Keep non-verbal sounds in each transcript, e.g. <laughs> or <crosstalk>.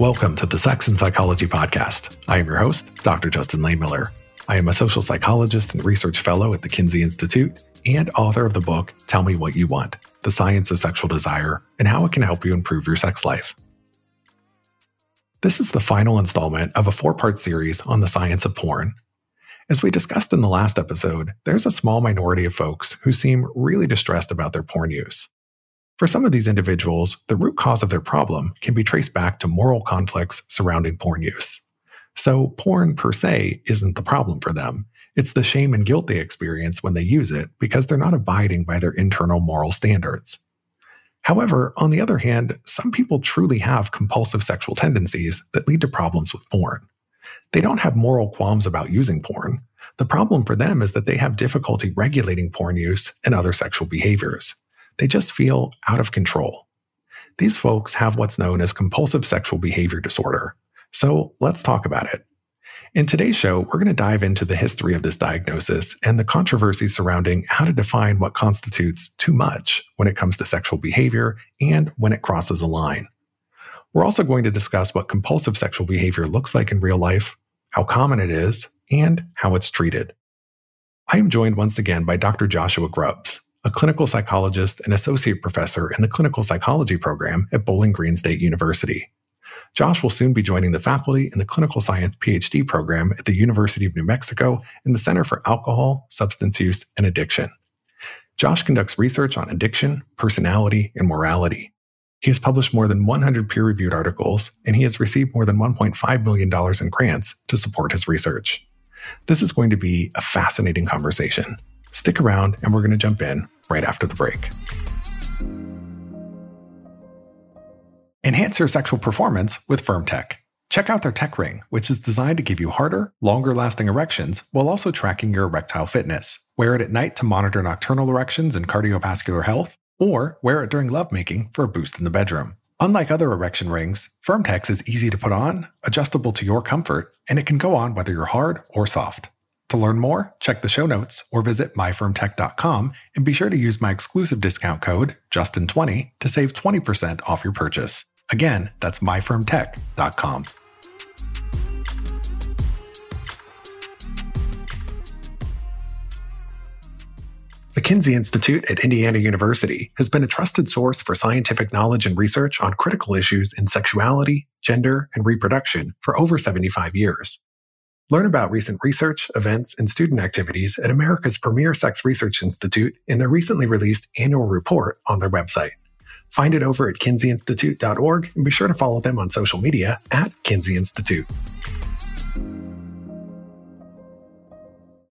Welcome to the Sex and Psychology Podcast. I am your host, Dr. Justin Lehmiller. I am a social psychologist and research fellow at the Kinsey Institute and author of the book Tell Me What You Want The Science of Sexual Desire and How It Can Help You Improve Your Sex Life. This is the final installment of a four part series on the science of porn. As we discussed in the last episode, there's a small minority of folks who seem really distressed about their porn use. For some of these individuals, the root cause of their problem can be traced back to moral conflicts surrounding porn use. So, porn per se isn't the problem for them. It's the shame and guilt they experience when they use it because they're not abiding by their internal moral standards. However, on the other hand, some people truly have compulsive sexual tendencies that lead to problems with porn. They don't have moral qualms about using porn. The problem for them is that they have difficulty regulating porn use and other sexual behaviors. They just feel out of control. These folks have what's known as compulsive sexual behavior disorder. So let's talk about it. In today's show, we're going to dive into the history of this diagnosis and the controversy surrounding how to define what constitutes too much when it comes to sexual behavior and when it crosses a line. We're also going to discuss what compulsive sexual behavior looks like in real life, how common it is, and how it's treated. I am joined once again by Dr. Joshua Grubbs, a clinical psychologist and associate professor in the clinical psychology program at Bowling Green State University. Josh will soon be joining the faculty in the clinical science PhD program at the University of New Mexico in the Center for Alcohol, Substance Use, and Addiction. Josh conducts research on addiction, personality, and morality. He has published more than 100 peer reviewed articles, and he has received more than $1.5 million in grants to support his research. This is going to be a fascinating conversation. Stick around, and we're going to jump in right after the break. Enhance your sexual performance with FirmTech. Check out their tech ring, which is designed to give you harder, longer lasting erections while also tracking your erectile fitness. Wear it at night to monitor nocturnal erections and cardiovascular health, or wear it during lovemaking for a boost in the bedroom. Unlike other erection rings, FirmTech is easy to put on, adjustable to your comfort, and it can go on whether you're hard or soft. To learn more, check the show notes or visit myfirmtech.com and be sure to use my exclusive discount code, Justin20, to save 20% off your purchase. Again, that's myfirmtech.com. The Kinsey Institute at Indiana University has been a trusted source for scientific knowledge and research on critical issues in sexuality, gender, and reproduction for over 75 years. Learn about recent research, events, and student activities at America's premier sex research institute in their recently released annual report on their website. Find it over at kinseyinstitute.org and be sure to follow them on social media at Kinsey Institute.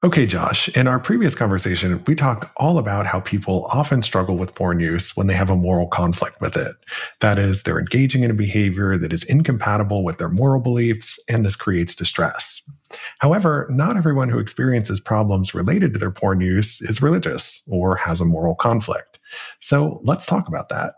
Okay, Josh, in our previous conversation, we talked all about how people often struggle with porn use when they have a moral conflict with it. That is, they're engaging in a behavior that is incompatible with their moral beliefs, and this creates distress. However, not everyone who experiences problems related to their porn use is religious or has a moral conflict. So let's talk about that.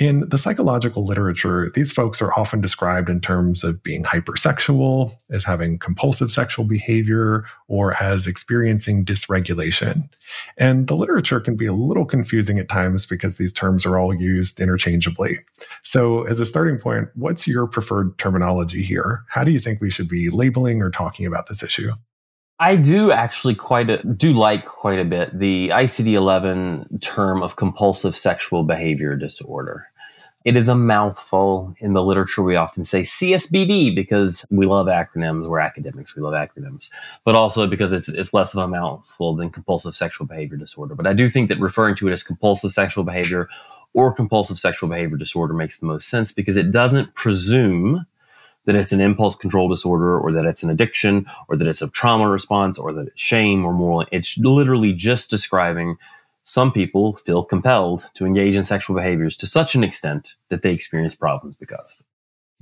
In the psychological literature, these folks are often described in terms of being hypersexual, as having compulsive sexual behavior, or as experiencing dysregulation. And the literature can be a little confusing at times because these terms are all used interchangeably. So, as a starting point, what's your preferred terminology here? How do you think we should be labeling or talking about this issue? I do actually quite a, do like quite a bit the ICD-11 term of compulsive sexual behavior disorder. It is a mouthful. In the literature, we often say CSBD because we love acronyms. We're academics. We love acronyms, but also because it's, it's less of a mouthful than compulsive sexual behavior disorder. But I do think that referring to it as compulsive sexual behavior or compulsive sexual behavior disorder makes the most sense because it doesn't presume that it's an impulse control disorder or that it's an addiction or that it's a trauma response or that it's shame or moral. It's literally just describing some people feel compelled to engage in sexual behaviors to such an extent that they experience problems because of it.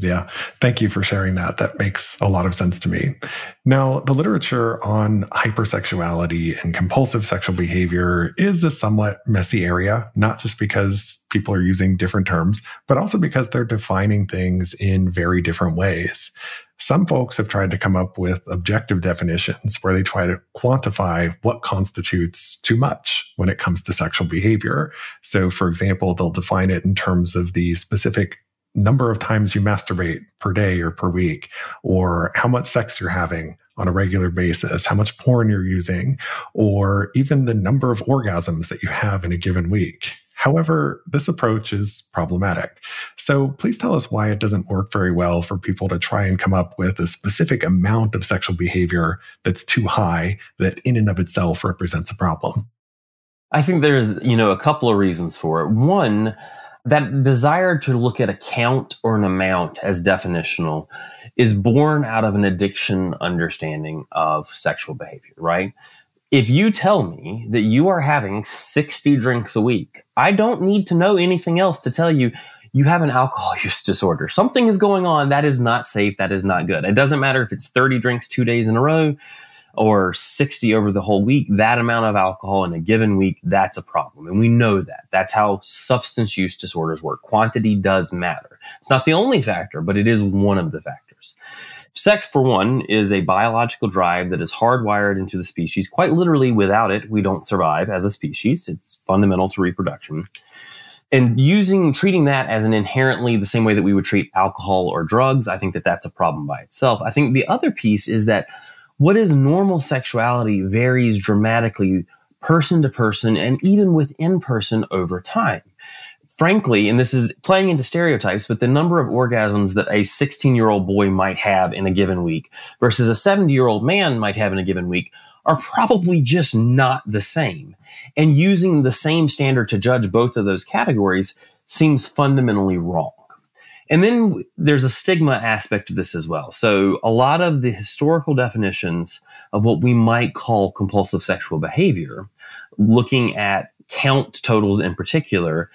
Yeah, thank you for sharing that. That makes a lot of sense to me. Now, the literature on hypersexuality and compulsive sexual behavior is a somewhat messy area, not just because people are using different terms, but also because they're defining things in very different ways. Some folks have tried to come up with objective definitions where they try to quantify what constitutes too much when it comes to sexual behavior. So, for example, they'll define it in terms of the specific number of times you masturbate per day or per week, or how much sex you're having on a regular basis, how much porn you're using, or even the number of orgasms that you have in a given week. However, this approach is problematic. So please tell us why it doesn't work very well for people to try and come up with a specific amount of sexual behavior that's too high that in and of itself represents a problem. I think there's, you know, a couple of reasons for it. One, that desire to look at a count or an amount as definitional is born out of an addiction understanding of sexual behavior, right? If you tell me that you are having 60 drinks a week, I don't need to know anything else to tell you you have an alcohol <laughs> use disorder. Something is going on that is not safe, that is not good. It doesn't matter if it's 30 drinks two days in a row or 60 over the whole week, that amount of alcohol in a given week, that's a problem. And we know that. That's how substance use disorders work. Quantity does matter. It's not the only factor, but it is one of the factors. Sex, for one, is a biological drive that is hardwired into the species. Quite literally, without it, we don't survive as a species. It's fundamental to reproduction. And using, treating that as an inherently the same way that we would treat alcohol or drugs, I think that that's a problem by itself. I think the other piece is that what is normal sexuality varies dramatically person to person and even within person over time frankly, and this is playing into stereotypes, but the number of orgasms that a 16 year old boy might have in a given week versus a 70 year old man might have in a given week are probably just not the same. And using the same standard to judge both of those categories seems fundamentally wrong. And then there's a stigma aspect to this as well. So a lot of the historical definitions of what we might call compulsive sexual behavior, looking at count totals in particular,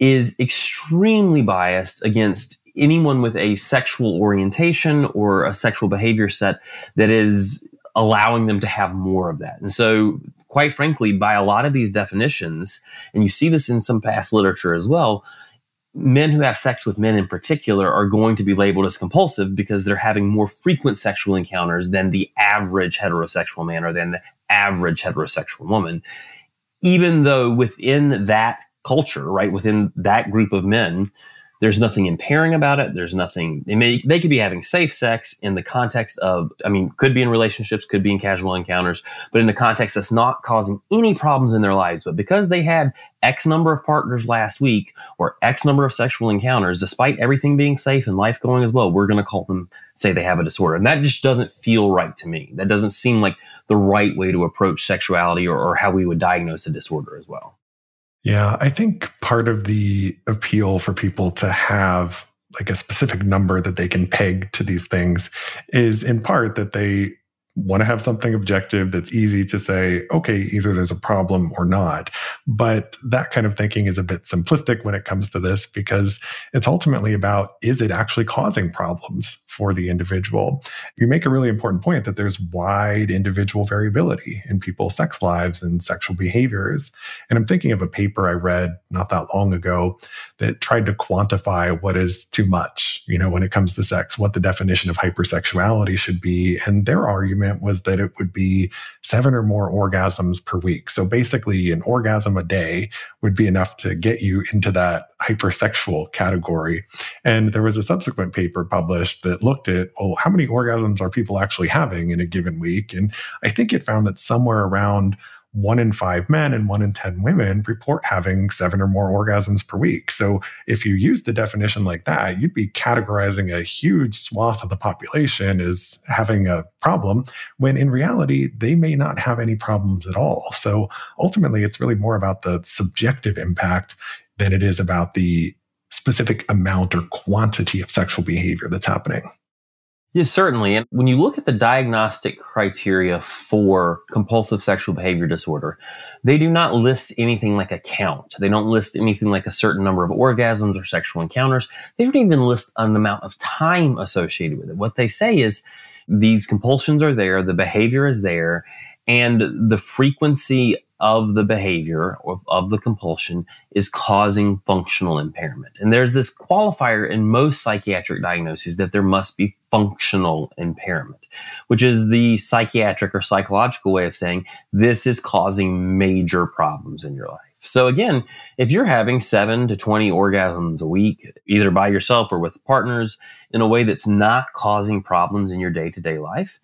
is extremely biased against anyone with a sexual orientation or a sexual behavior set that is allowing them to have more of that. And so, quite frankly, by a lot of these definitions, and you see this in some past literature as well, men who have sex with men in particular are going to be labeled as compulsive because they're having more frequent sexual encounters than the average heterosexual man or than the average heterosexual woman. Even though within that culture, right? Within that group of men, there's nothing impairing about it. There's nothing, they may, they could be having safe sex in the context of, I mean, could be in relationships, could be in casual encounters, but in the context that's not causing any problems in their lives. But because they had X number of partners last week or X number of sexual encounters, despite everything being safe and life going as well, we're going to call them, say they have a disorder. And that just doesn't feel right to me. That doesn't seem like the right way to approach sexuality or, or how we would diagnose a disorder as well. Yeah, I think part of the appeal for people to have like a specific number that they can peg to these things is in part that they want to have something objective that's easy to say, okay, either there's a problem or not. But that kind of thinking is a bit simplistic when it comes to this because it's ultimately about is it actually causing problems for the individual? You make a really important point that there's wide individual variability in people's sex lives and sexual behaviors. And I'm thinking of a paper I read not that long ago that tried to quantify what is too much, you know, when it comes to sex, what the definition of hypersexuality should be. And their argument was that it would be seven or more orgasms per week. So basically, an orgasm a day would be enough to get you into that hypersexual category. And there was a subsequent paper published that looked at, well, how many orgasms are people actually having in a given week? And I think it found that somewhere around one in five men and one in 10 women report having seven or more orgasms per week. So if you use the definition like that, you'd be categorizing a huge swath of the population as having a problem when in reality, they may not have any problems at all. So ultimately, it's really more about the subjective impact than it is about the specific amount or quantity of sexual behavior that's happening. Yes, certainly. And when you look at the diagnostic criteria for compulsive sexual behavior disorder, they do not list anything like a count. They don't list anything like a certain number of orgasms or sexual encounters. They don't even list an amount of time associated with it. What they say is these compulsions are there, the behavior is there, and the frequency of the behavior or of the compulsion is causing functional impairment. And there's this qualifier in most psychiatric diagnoses that there must be functional impairment, which is the psychiatric or psychological way of saying this is causing major problems in your life. So again, if you're having seven to 20 orgasms a week, either by yourself or with partners in a way that's not causing problems in your day to day life,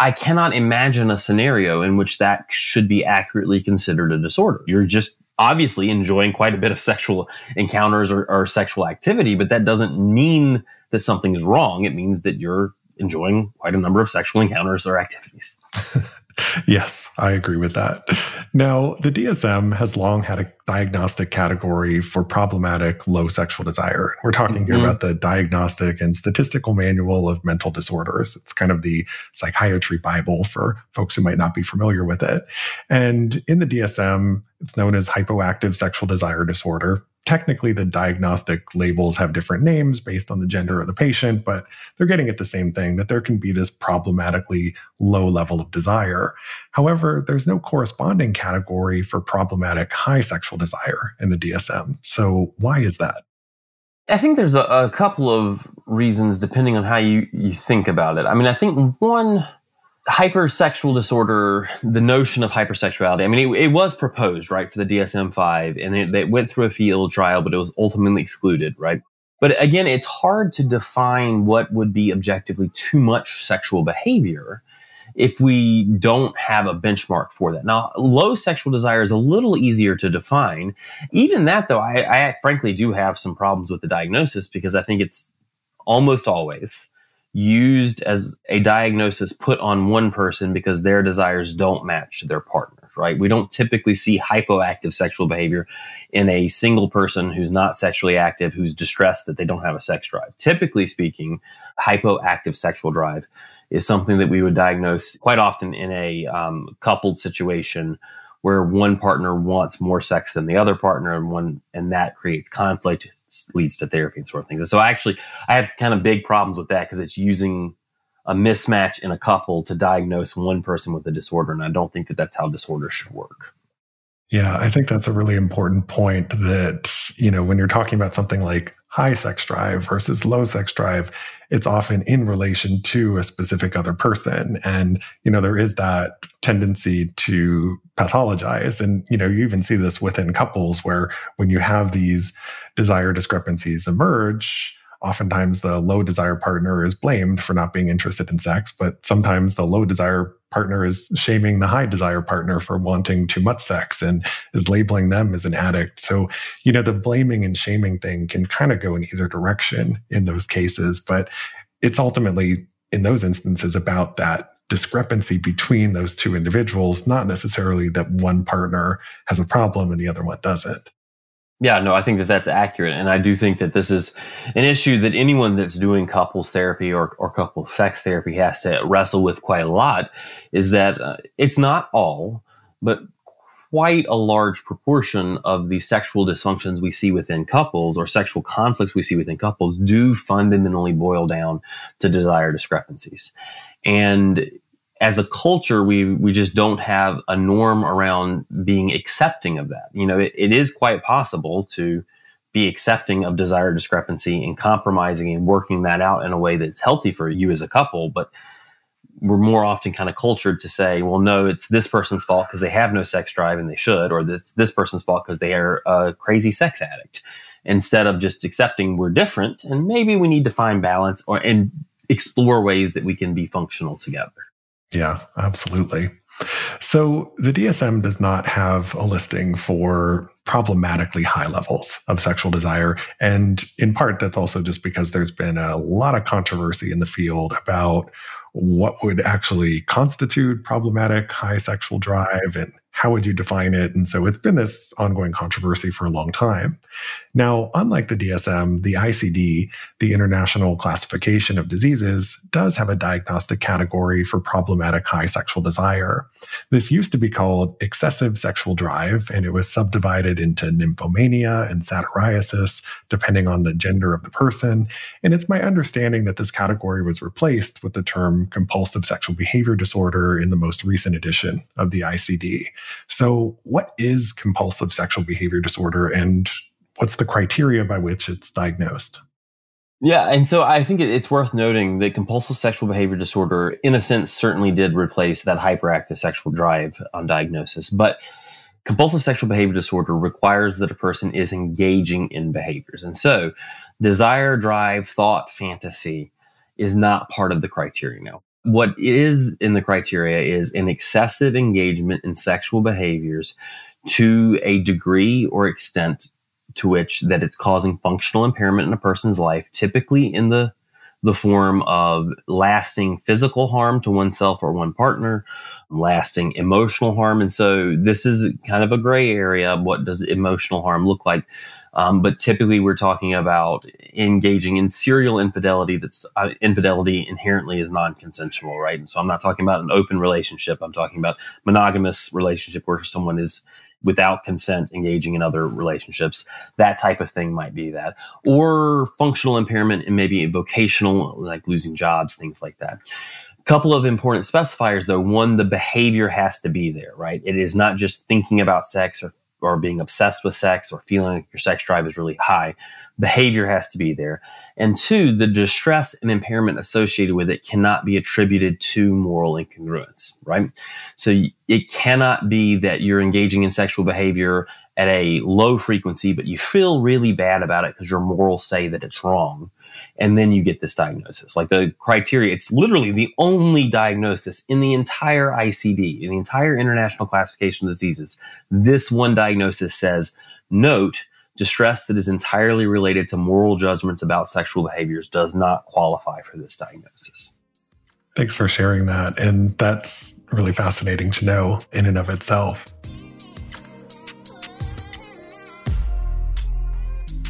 I cannot imagine a scenario in which that should be accurately considered a disorder. You're just obviously enjoying quite a bit of sexual encounters or, or sexual activity, but that doesn't mean that something is wrong. It means that you're enjoying quite a number of sexual encounters or activities. <laughs> <laughs> yes, I agree with that. Now, the DSM has long had a diagnostic category for problematic low sexual desire. We're talking mm-hmm. here about the Diagnostic and Statistical Manual of Mental Disorders. It's kind of the psychiatry Bible for folks who might not be familiar with it. And in the DSM, it's known as hypoactive sexual desire disorder technically the diagnostic labels have different names based on the gender of the patient, but they're getting at the same thing that there can be this problematically low level of desire. However, there's no corresponding category for problematic high sexual desire in the DSM. So why is that? I think there's a, a couple of reasons depending on how you, you think about it. I mean, I think one hypersexual disorder, the notion of hypersexuality, I mean, it, it was proposed, right, for the DSM 5, and it, it went through a field trial, but it was ultimately excluded, right? But again, it's hard to define what would be objectively too much sexual behavior if we don't have a benchmark for that. Now, low sexual desire is a little easier to define. Even that, though, I, I frankly do have some problems with the diagnosis because I think it's almost always used as a diagnosis put on one person because their desires don't match their partners, right? We don't typically see hypoactive sexual behavior in a single person who's not sexually active, who's distressed that they don't have a sex drive. Typically speaking, hypoactive sexual drive is something that we would diagnose quite often in a um, coupled situation where one partner wants more sex than the other partner and one and that creates conflict leads to therapy and sort of things. And so I actually I have kind of big problems with that because it's using a mismatch in a couple to diagnose one person with a disorder, and I don't think that that's how disorders should work. Yeah, I think that's a really important point that, you know, when you're talking about something like high sex drive versus low sex drive, it's often in relation to a specific other person. And, you know, there is that tendency to pathologize. And, you know, you even see this within couples where when you have these desire discrepancies emerge, oftentimes the low desire partner is blamed for not being interested in sex, but sometimes the low desire partner is shaming the high desire partner for wanting too much sex and is labeling them as an addict. So, you know, the blaming and shaming thing can kind of go in either direction in those cases, but it's ultimately in those instances about that discrepancy between those two individuals, not necessarily that one partner has a problem and the other one doesn't. Yeah, no, I think that that's accurate. And I do think that this is an issue that anyone that's doing couples therapy or, or couples sex therapy has to wrestle with quite a lot is that uh, it's not all, but quite a large proportion of the sexual dysfunctions we see within couples or sexual conflicts we see within couples do fundamentally boil down to desire discrepancies. And as a culture, we we just don't have a norm around being accepting of that. You know, it, it is quite possible to be accepting of desire discrepancy and compromising and working that out in a way that's healthy for you as a couple. But we're more often kind of cultured to say, well, no, it's this person's fault because they have no sex drive and they should, or this this person's fault because they are a crazy sex addict. Instead of just accepting we're different and maybe we need to find balance or and explore ways that we can be functional together. Yeah, absolutely. So the DSM does not have a listing for problematically high levels of sexual desire. And in part, that's also just because there's been a lot of controversy in the field about what would actually constitute problematic high sexual drive and how would you define it? And so it's been this ongoing controversy for a long time. Now, unlike the DSM, the ICD, the International Classification of Diseases, does have a diagnostic category for problematic high sexual desire. This used to be called excessive sexual drive, and it was subdivided into nymphomania and satyriasis, depending on the gender of the person. And it's my understanding that this category was replaced with the term compulsive sexual behavior disorder in the most recent edition of the ICD. So, what is compulsive sexual behavior disorder and what's the criteria by which it's diagnosed? Yeah, and so I think it's worth noting that compulsive sexual behavior disorder, in a sense, certainly did replace that hyperactive sexual drive on diagnosis. But compulsive sexual behavior disorder requires that a person is engaging in behaviors. And so desire, drive, thought, fantasy is not part of the criteria now. What is in the criteria is an excessive engagement in sexual behaviors to a degree or extent to which that it's causing functional impairment in a person's life, typically in the the form of lasting physical harm to oneself or one partner, lasting emotional harm. And so this is kind of a gray area. What does emotional harm look like? Um, but typically we're talking about engaging in serial infidelity that's uh, infidelity inherently is non-consensual, right? And so I'm not talking about an open relationship. I'm talking about monogamous relationship where someone is without consent engaging in other relationships that type of thing might be that. Or functional impairment and maybe vocational like losing jobs things like that. A couple of important specifiers though. One the behavior has to be there right? It is not just thinking about sex or or being obsessed with sex or feeling like your sex drive is really high, behavior has to be there. And two, the distress and impairment associated with it cannot be attributed to moral incongruence, right? So it cannot be that you're engaging in sexual behavior at a low frequency, but you feel really bad about it because your morals say that it's wrong and then you get this diagnosis. Like the criteria, it's literally the only diagnosis in the entire ICD, in the entire International Classification of Diseases. This one diagnosis says, note, distress that is entirely related to moral judgments about sexual behaviors does not qualify for this diagnosis. Thanks for sharing that. And that's really fascinating to know in and of itself.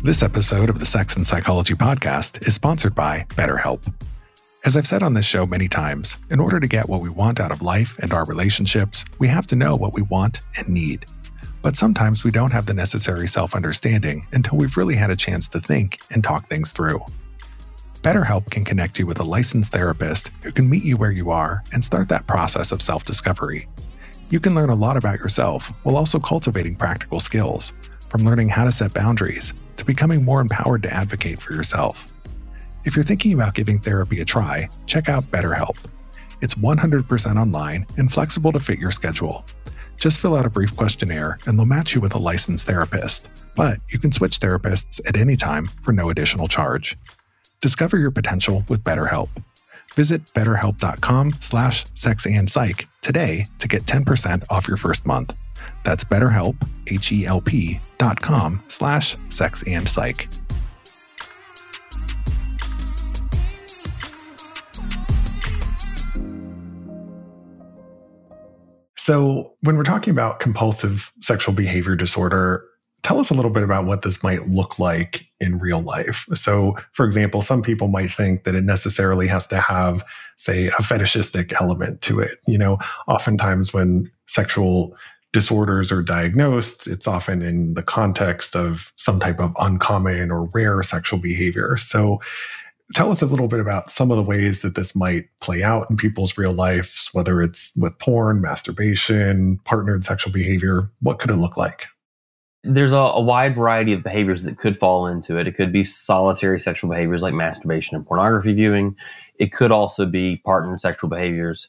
This episode of the Sex and Psychology Podcast is sponsored by BetterHelp. As I've said on this show many times, in order to get what we want out of life and our relationships, we have to know what we want and need. But sometimes we don't have the necessary self understanding until we've really had a chance to think and talk things through. BetterHelp can connect you with a licensed therapist who can meet you where you are and start that process of self discovery. You can learn a lot about yourself while also cultivating practical skills, from learning how to set boundaries to becoming more empowered to advocate for yourself. If you're thinking about giving therapy a try, check out BetterHelp. It's 100% online and flexible to fit your schedule. Just fill out a brief questionnaire and they'll match you with a licensed therapist. But you can switch therapists at any time for no additional charge. Discover your potential with BetterHelp. Visit betterhelp.com slash sexandpsych today to get 10% off your first month. That's betterhelp, H-E-L-P dot com slash sex and psych. So, when we're talking about compulsive sexual behavior disorder, tell us a little bit about what this might look like in real life. So, for example, some people might think that it necessarily has to have, say, a fetishistic element to it. You know, oftentimes when sexual disorders are diagnosed, it's often in the context of some type of uncommon or rare sexual behavior. So, tell us a little bit about some of the ways that this might play out in people's real lives, whether it's with porn, masturbation, partnered sexual behavior. What could it look like? There's a, a, wide variety of behaviors that could fall into it. It could be solitary sexual behaviors like masturbation and pornography viewing. It could also be partnered sexual behaviors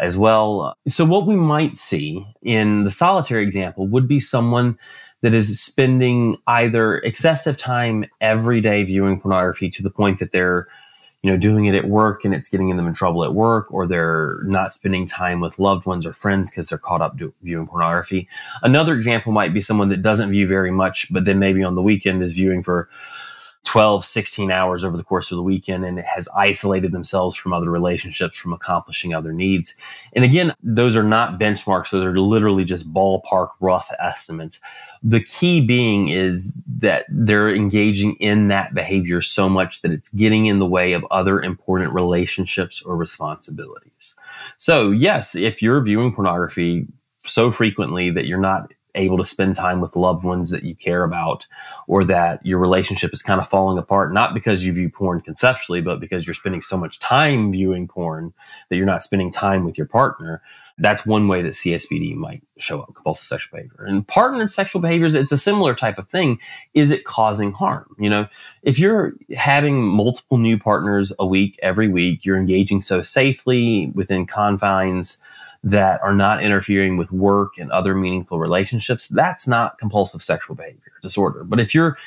as well. So what we might see in the solitary example would be someone that is spending either excessive time every day viewing pornography to the point that they're you know doing it at work and it's getting them in trouble at work or they're not spending time with loved ones or friends because they're caught up do- viewing pornography another example might be someone that doesn't view very much but then maybe on the weekend is viewing for 12, 16 hours over the course of the weekend and has isolated themselves from other relationships, from accomplishing other needs. And again, those are not benchmarks. Those are literally just ballpark rough estimates. The key being is that they're engaging in that behavior so much that it's getting in the way of other important relationships or responsibilities. So yes, if you're viewing pornography so frequently that you're not able to spend time with loved ones that you care about or that your relationship is kind of falling apart not because you view porn conceptually but because you're spending so much time viewing porn that you're not spending time with your partner that's one way that CSBD might show up compulsive sexual behavior. And partnered sexual behaviors it's a similar type of thing. Is it causing harm? You know if you're having multiple new partners a week every week you're engaging so safely within confines that are not interfering with work and other meaningful relationships, that's not compulsive sexual behavior disorder. But if you're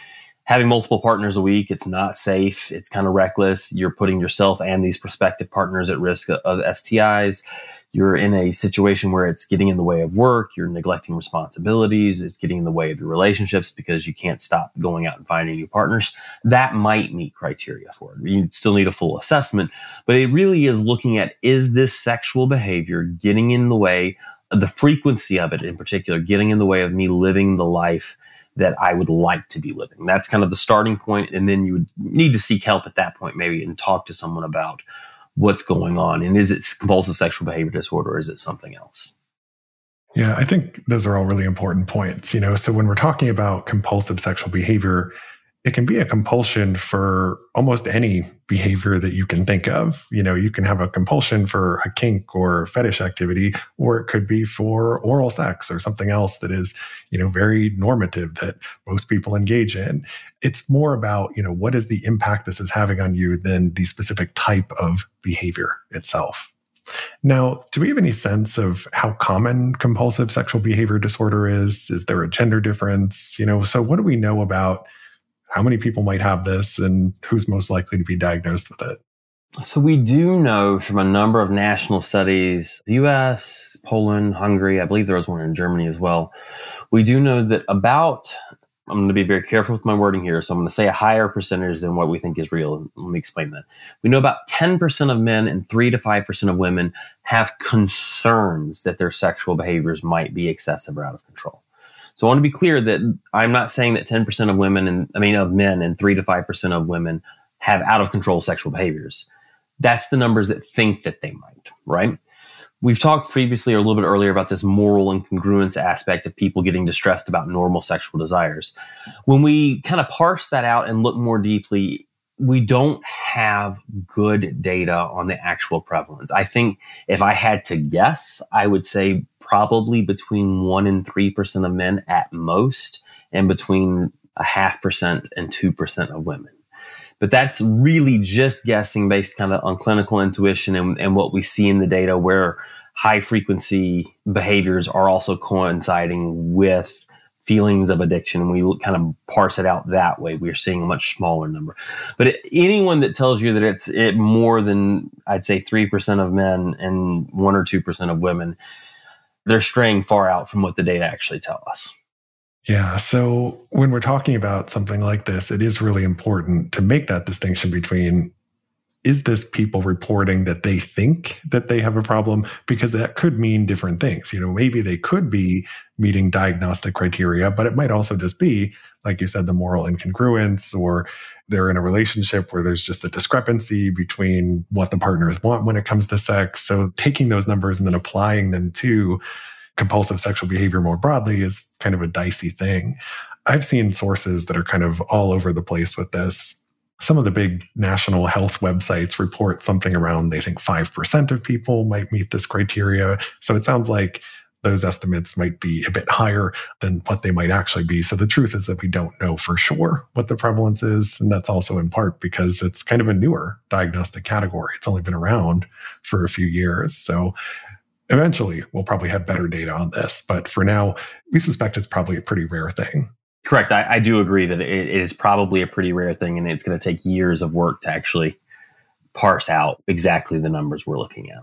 having multiple partners a week, it's not safe, it's kind of reckless, you're putting yourself and these prospective partners at risk of, STIs, you're in a situation where it's getting in the way of work, you're neglecting responsibilities, it's getting in the way of your relationships because you can't stop going out and finding new partners, that might meet criteria for it. You still need a full assessment, but it really is looking at is this sexual behavior getting in the way, the frequency of it in particular, getting in the way of me living the life that I would like to be living. That's kind of the starting point, and then you would need to seek help at that point, maybe, and talk to someone about what's going on and is it compulsive sexual behavior disorder or is it something else yeah i think those are all really important points you know so when we're talking about compulsive sexual behavior it can be a compulsion for almost any behavior that you can think of. You know, you can have a compulsion for a kink or fetish activity, or it could be for oral sex or something else that is, you know, very normative that most people engage in. It's more about, you know, what is the impact this is having on you than the specific type of behavior itself. Now, do we have any sense of how common compulsive sexual behavior disorder is? Is there a gender difference? You know, so what do we know about how many people might have this and who's most likely to be diagnosed with it? So we do know from a number of national studies, the US, Poland, Hungary, I believe there was one in Germany as well. We do know that about I'm going to be very careful with my wording here. So I'm going to say a higher percentage than what we think is real. Let me explain that. We know about 10% of men and 3 to 5% of women have concerns that their sexual behaviors might be excessive or out of control. So I want to be clear that I'm not saying that 10% of women and I mean of men and 3 to 5% of women have out of control sexual behaviors. That's the numbers that think that they might, right? We've talked previously or a little bit earlier about this moral incongruence aspect of people getting distressed about normal sexual desires. When we kind of parse that out and look more deeply, we don't have good data on the actual prevalence. I think if I had to guess, I would say probably between 1 and 3% of men at most, and between a half percent and 2% of women. But that's really just guessing based kind of on clinical intuition and, and what we see in the data where high frequency behaviors are also coinciding with feelings of addiction and we kind of parse it out that way. We're seeing a much smaller number. But it, anyone that tells you that it's it more than i'd say 3% of men and 1 or 2% of women they're straying far out from what the data actually tell us. Yeah. So when we're talking about something like this it is really important to make that distinction between is this people reporting that they think that they have a problem? Because that could mean different things. You know, maybe they could be meeting diagnostic criteria, but it might also just be, like you said, the moral incongruence, or they're in a relationship where there's just a discrepancy between what the partners want when it comes to sex. So taking those numbers and then applying them to compulsive sexual behavior more broadly is kind of a dicey thing. I've seen sources that are kind of all over the place with this some of the big national health websites report something around they think 5% of people might meet this criteria. So it sounds like those estimates might be a bit higher than what they might actually be. So the truth is that we don't know for sure what the prevalence is. And that's also in part because it's kind of a newer diagnostic category. It's only been around for a few years. So eventually we'll probably have better data on this. But for now, we suspect it's probably a pretty rare thing. Correct. I, I do agree that it, it is probably a pretty rare thing, and it's going to take years of work to actually parse out exactly the numbers we're looking at.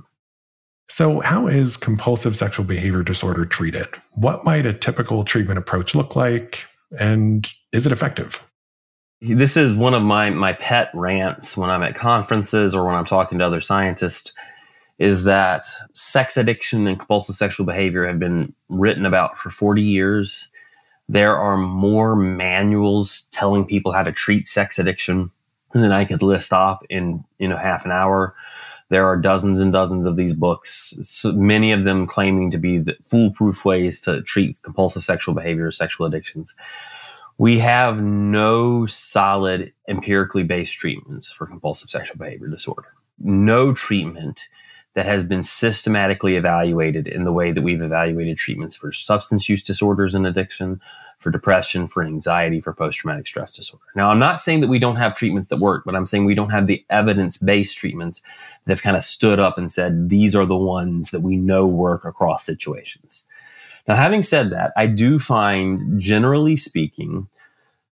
So, how is compulsive sexual behavior disorder treated? What might a typical treatment approach look like? And is it effective? This is one of my, my pet rants when I'm at conferences or when I'm talking to other scientists is that sex addiction and compulsive sexual behavior have been written about for 40 years. There are more manuals telling people how to treat sex addiction than I could list off in you know half an hour. There are dozens and dozens of these books, many of them claiming to be foolproof ways to treat compulsive sexual behavior or sexual addictions. We have no solid empirically based treatments for compulsive sexual behavior disorder. No treatment that has been systematically evaluated in the way that we've evaluated treatments for substance use disorders and addiction, for depression, for anxiety, for post traumatic stress disorder. Now, I'm not saying that we don't have treatments that work, but I'm saying we don't have the evidence based treatments that have kind of stood up and said, these are the ones that we know work across situations. Now, having said that, I do find, generally speaking,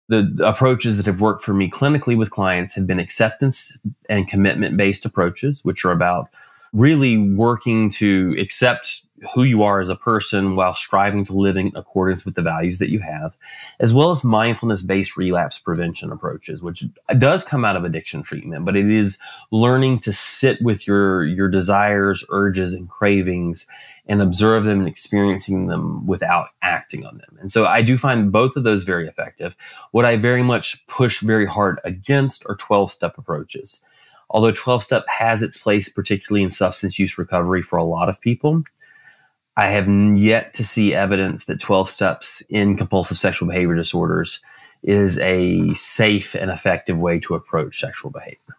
the, approaches that have worked for me clinically with clients have been acceptance and commitment based approaches, which are about really working to accept who you are as a person while striving to live in accordance with the values that you have, as well as mindfulness based relapse prevention approaches, which does come out of addiction treatment, but it is learning to sit with your, your desires, urges, and cravings and observe them and experiencing them without acting on them. And so I do find both of those very effective. What I very much push very hard against are 12 step approaches. Although 12 step has its place, particularly in substance use recovery for a lot of people, I have yet to see evidence that 12 steps in compulsive sexual behavior disorders is a safe and effective way to approach sexual behavior.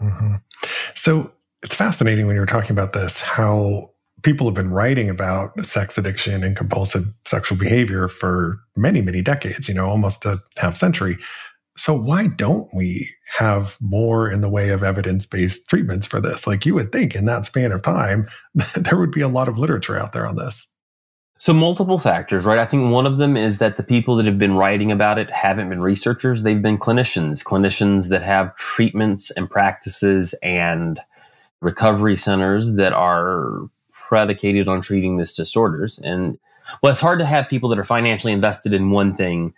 Mm-hmm. So it's fascinating when you're talking about this, how people have been writing about sex addiction and compulsive sexual behavior for many, many decades, you know, almost a half century. So why don't we have more in the way of evidence-based treatments for this? Like you would think in that span of time, <laughs> there would be a lot of literature out there on this. So multiple factors, right? I think one of them is that the people that have been writing about it haven't been researchers. They've been clinicians, clinicians that have treatments and practices and recovery centers that are predicated on treating these disorders. And well, it's hard to have people that are financially invested in one thing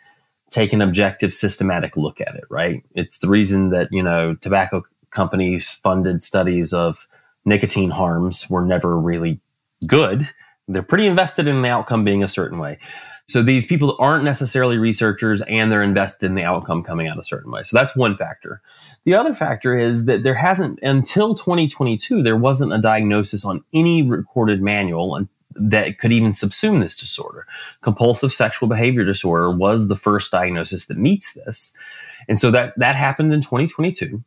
take an objective, systematic look at it, right? It's the reason that, you know, tobacco companies funded studies of nicotine harms were never really good. They're pretty invested in the outcome being a certain way. So these people aren't necessarily researchers and they're invested in the outcome coming out a certain way. So that's one factor. The other factor is that there hasn't, until 2022, there wasn't a diagnosis on any recorded manual that could even subsume this disorder. Compulsive sexual behavior disorder was the first diagnosis that meets this. And so that, that happened in 2022,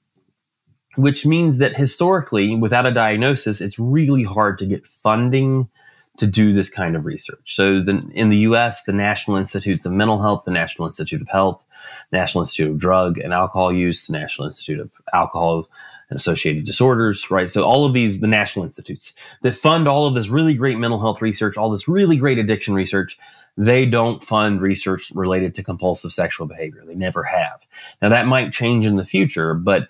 which means that historically, without a diagnosis, it's really hard to get funding to do this kind of research. So the, in the US, the National Institutes of Mental Health, the National Institute of Health, National Institute of Drug and Alcohol Use, the National Institute of Alcohol and associated disorders, right? So all of these, the national institutes that fund all of this really great mental health research, all this really great addiction research, they don't fund research related to compulsive sexual behavior. They never have. Now that might change in the future, but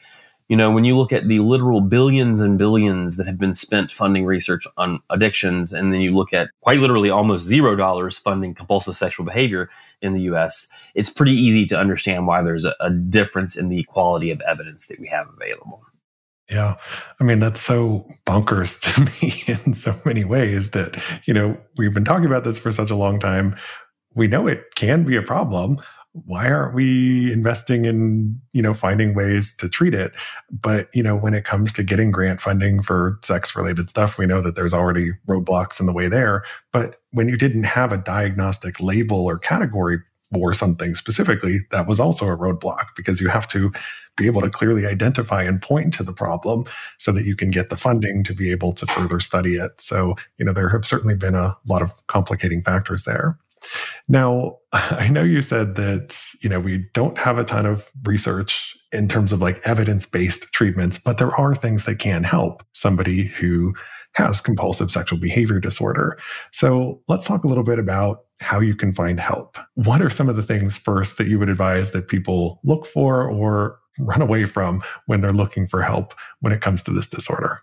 you know, when you look at the literal billions and billions that have been spent funding research on addictions, and then you look at quite literally almost zero dollars funding compulsive sexual behavior in the US, it's pretty easy to understand why there's a, a difference in the quality of evidence that we have available. Yeah. I mean, that's so bonkers <laughs> to me in so many ways that, you know, we've been talking about this for such a long time. We know it can be a problem. Why aren't we investing in, you know, finding ways to treat it? But, you know, when it comes to getting grant funding for sex related stuff, we know that there's already roadblocks in the way there. But when you didn't have a diagnostic label or category for something specifically, that was also a roadblock because you have to be able to clearly identify and point to the problem so that you can get the funding to be able to further study it. So, you know, there have certainly been a lot of complicating factors there. Now, <laughs> I know you said that, you know, we don't have a ton of research in terms of like evidence based treatments, but there are things that can help somebody who has compulsive sexual behavior disorder. So let's talk a little bit about how you can find help. What are some of the things first that you would advise that people look for or run away from when they're looking for help when it comes to this disorder?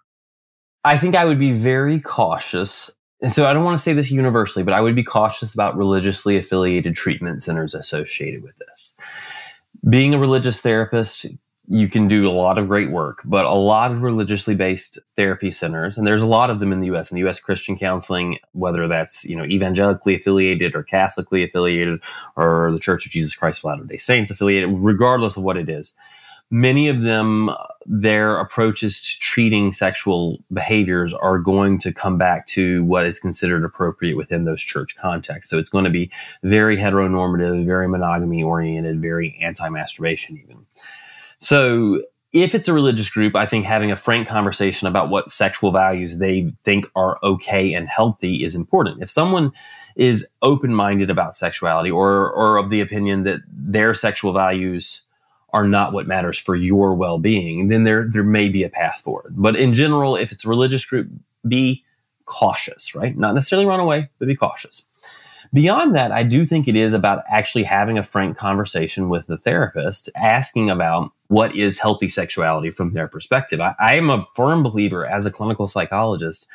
I think I would be very cautious. And so I don't want to say this universally, but I would be cautious about religiously affiliated treatment centers associated with this. Being a religious therapist, you can do a lot of great work, but a lot of religiously based therapy centers, and there's a lot of them in the US, in the US Christian counseling, whether that's, you know, evangelically affiliated or Catholically affiliated or the Church of Jesus Christ of Latter-day Saints affiliated, regardless of what it is many of them, their approaches to treating sexual behaviors are going to come back to what is considered appropriate within those church contexts. So it's going to be very heteronormative, very monogamy oriented, very anti masturbation, even. So if it's a religious group, I think having a frank conversation about what sexual values they think are okay and healthy is important. If someone is open minded about sexuality or, or of the opinion that their sexual values are not what matters for your well being, then there, there may be a path forward. But in general, if it's a religious group, be cautious, right? Not necessarily run away, but be cautious. Beyond that, I do think it is about actually having a frank conversation with the therapist, asking about what is healthy sexuality from their perspective. I, I am a firm believer as a clinical psychologist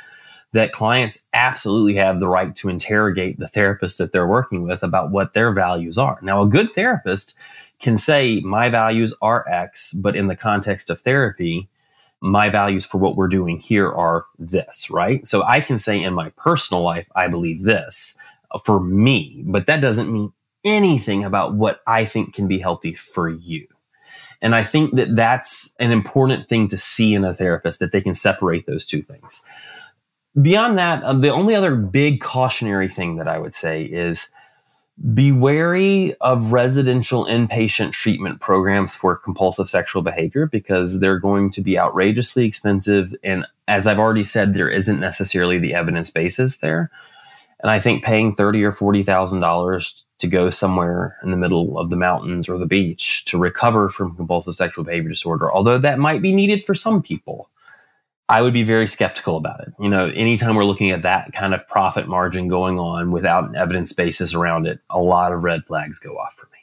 that clients absolutely have the right to interrogate the therapist that they're working with about what their values are. Now, a good therapist can say, My values are X, but in the context of therapy, my values for what we're doing here are this, right? So I can say in my personal life, I believe this for me, but that doesn't mean anything about what I think can be healthy for you. And I think that that's an important thing to see in a therapist that they can separate those two things. Beyond that, uh, the only other big cautionary thing that I would say is be wary of residential inpatient treatment programs for compulsive sexual behavior because they're going to be outrageously expensive. And as I've already said, there isn't necessarily the evidence basis there. And I think paying thirty or forty thousand dollars to go somewhere in the middle of the mountains or the beach to recover from compulsive sexual behavior disorder, although that might be needed for some people, I would be very skeptical about it. You know, anytime we're looking at that kind of profit margin going on without an evidence basis around it, a lot of red flags go off for me.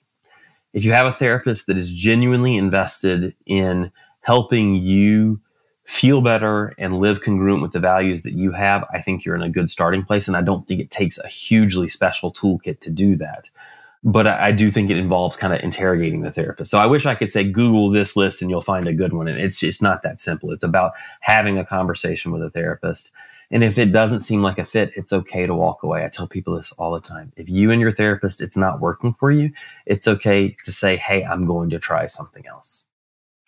If you have a therapist that is genuinely invested in helping you feel better and live congruent with the values that you have, I think you're in a good starting place. And I don't think it takes a hugely special toolkit to do that. But I, I do think it involves kind of interrogating the therapist. So I wish I could say, Google this list and you'll find a good one. And it's just not that simple. It's about having a conversation with a therapist. And if it doesn't seem like a fit, it's okay to walk away. I tell people this all the time. If you and your therapist, it's not working for you, it's okay to say, Hey, I'm going to try something else.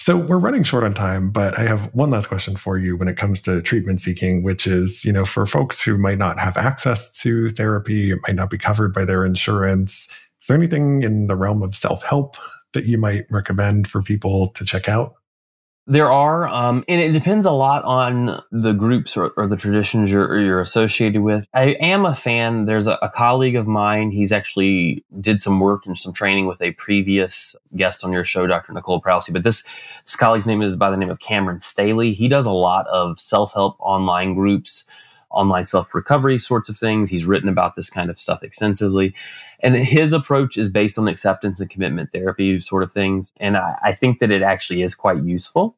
So we're running short on time, but I have one last question for you when it comes to treatment seeking, which is, you know, for folks who might not have access to therapy, it might not be covered by their insurance. Is there anything in the realm of self help that you might recommend for people to check out? There are, um, and it depends a lot on the groups or, or the traditions you're, you're, associated with. I am a fan. There's a, a, colleague of mine. He's actually did some work and some training with a previous guest on your show, Dr. Nicole Prause. But this, this colleague's name is by the name of Cameron Staley. He does a lot of self help online groups online self recovery sorts of things. He's written about this kind of stuff extensively. And his approach is based on acceptance and commitment therapy sort of things. And I, I think that it actually is quite useful.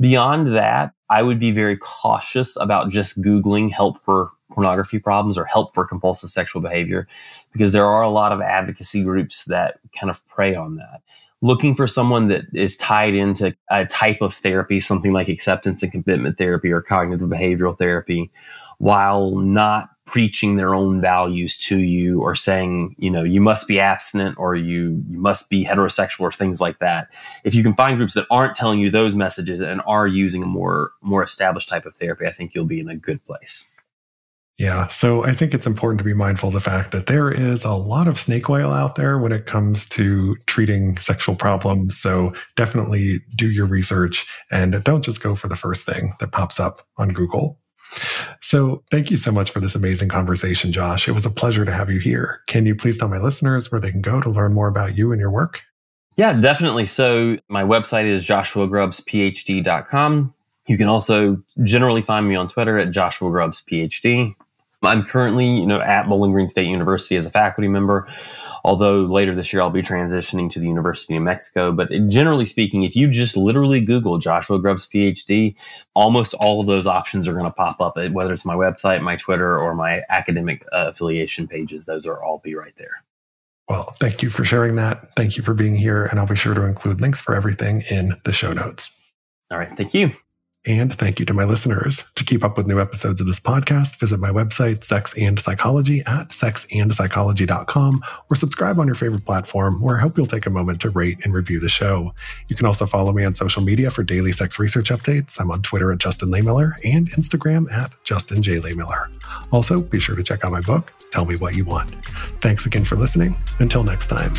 Beyond that, I would be very cautious about just Googling help for pornography problems or help for compulsive sexual behavior because there are a lot of advocacy groups that kind of prey on that looking for someone that is tied into a type of therapy, something like acceptance and commitment therapy or cognitive behavioral therapy, while not preaching their own values to you or saying, you know, you must be abstinent or you you must be heterosexual or things like that. If you can find groups that aren't telling you those messages and are using a more more established type of therapy, I think you'll be in a good place. Yeah. So I think it's important to be mindful of the fact that there is a lot of snake oil out there when it comes to treating sexual problems. So definitely do your research and don't just go for the first thing that pops up on Google. So, thank you so much for this amazing conversation, Josh. It was a pleasure to have you here. Can you please tell my listeners where they can go to learn more about you and your work? Yeah, definitely. So, my website is joshuagrubbsphd.com. You can also generally find me on Twitter at Joshua Grubbs PhD. I'm currently, you know, at Bowling Green State University as a faculty member, although later this year I'll be transitioning to the University of Mexico. But generally speaking, if you just literally Google Joshua Grubbs PhD, almost all of those options are going to pop up, whether it's my website, my Twitter, or my academic uh, affiliation pages. Those are all be right there. Well, thank you for sharing that. Thank you for being here. And I'll be sure to include links for everything in the show notes. All right. Thank you. And thank you to my listeners. To keep up with new episodes of this podcast, visit my website, Sex and Psychology, at sexandpsychology.com, or subscribe on your favorite platform, where I hope you'll take a moment to rate and review the show. You can also follow me on social media for daily sex research updates. I'm on Twitter at Justin Lehmiller and Instagram at Justin J. Lehmiller. Also, be sure to check out my book, Tell Me What You Want. Thanks again for listening. Until next time.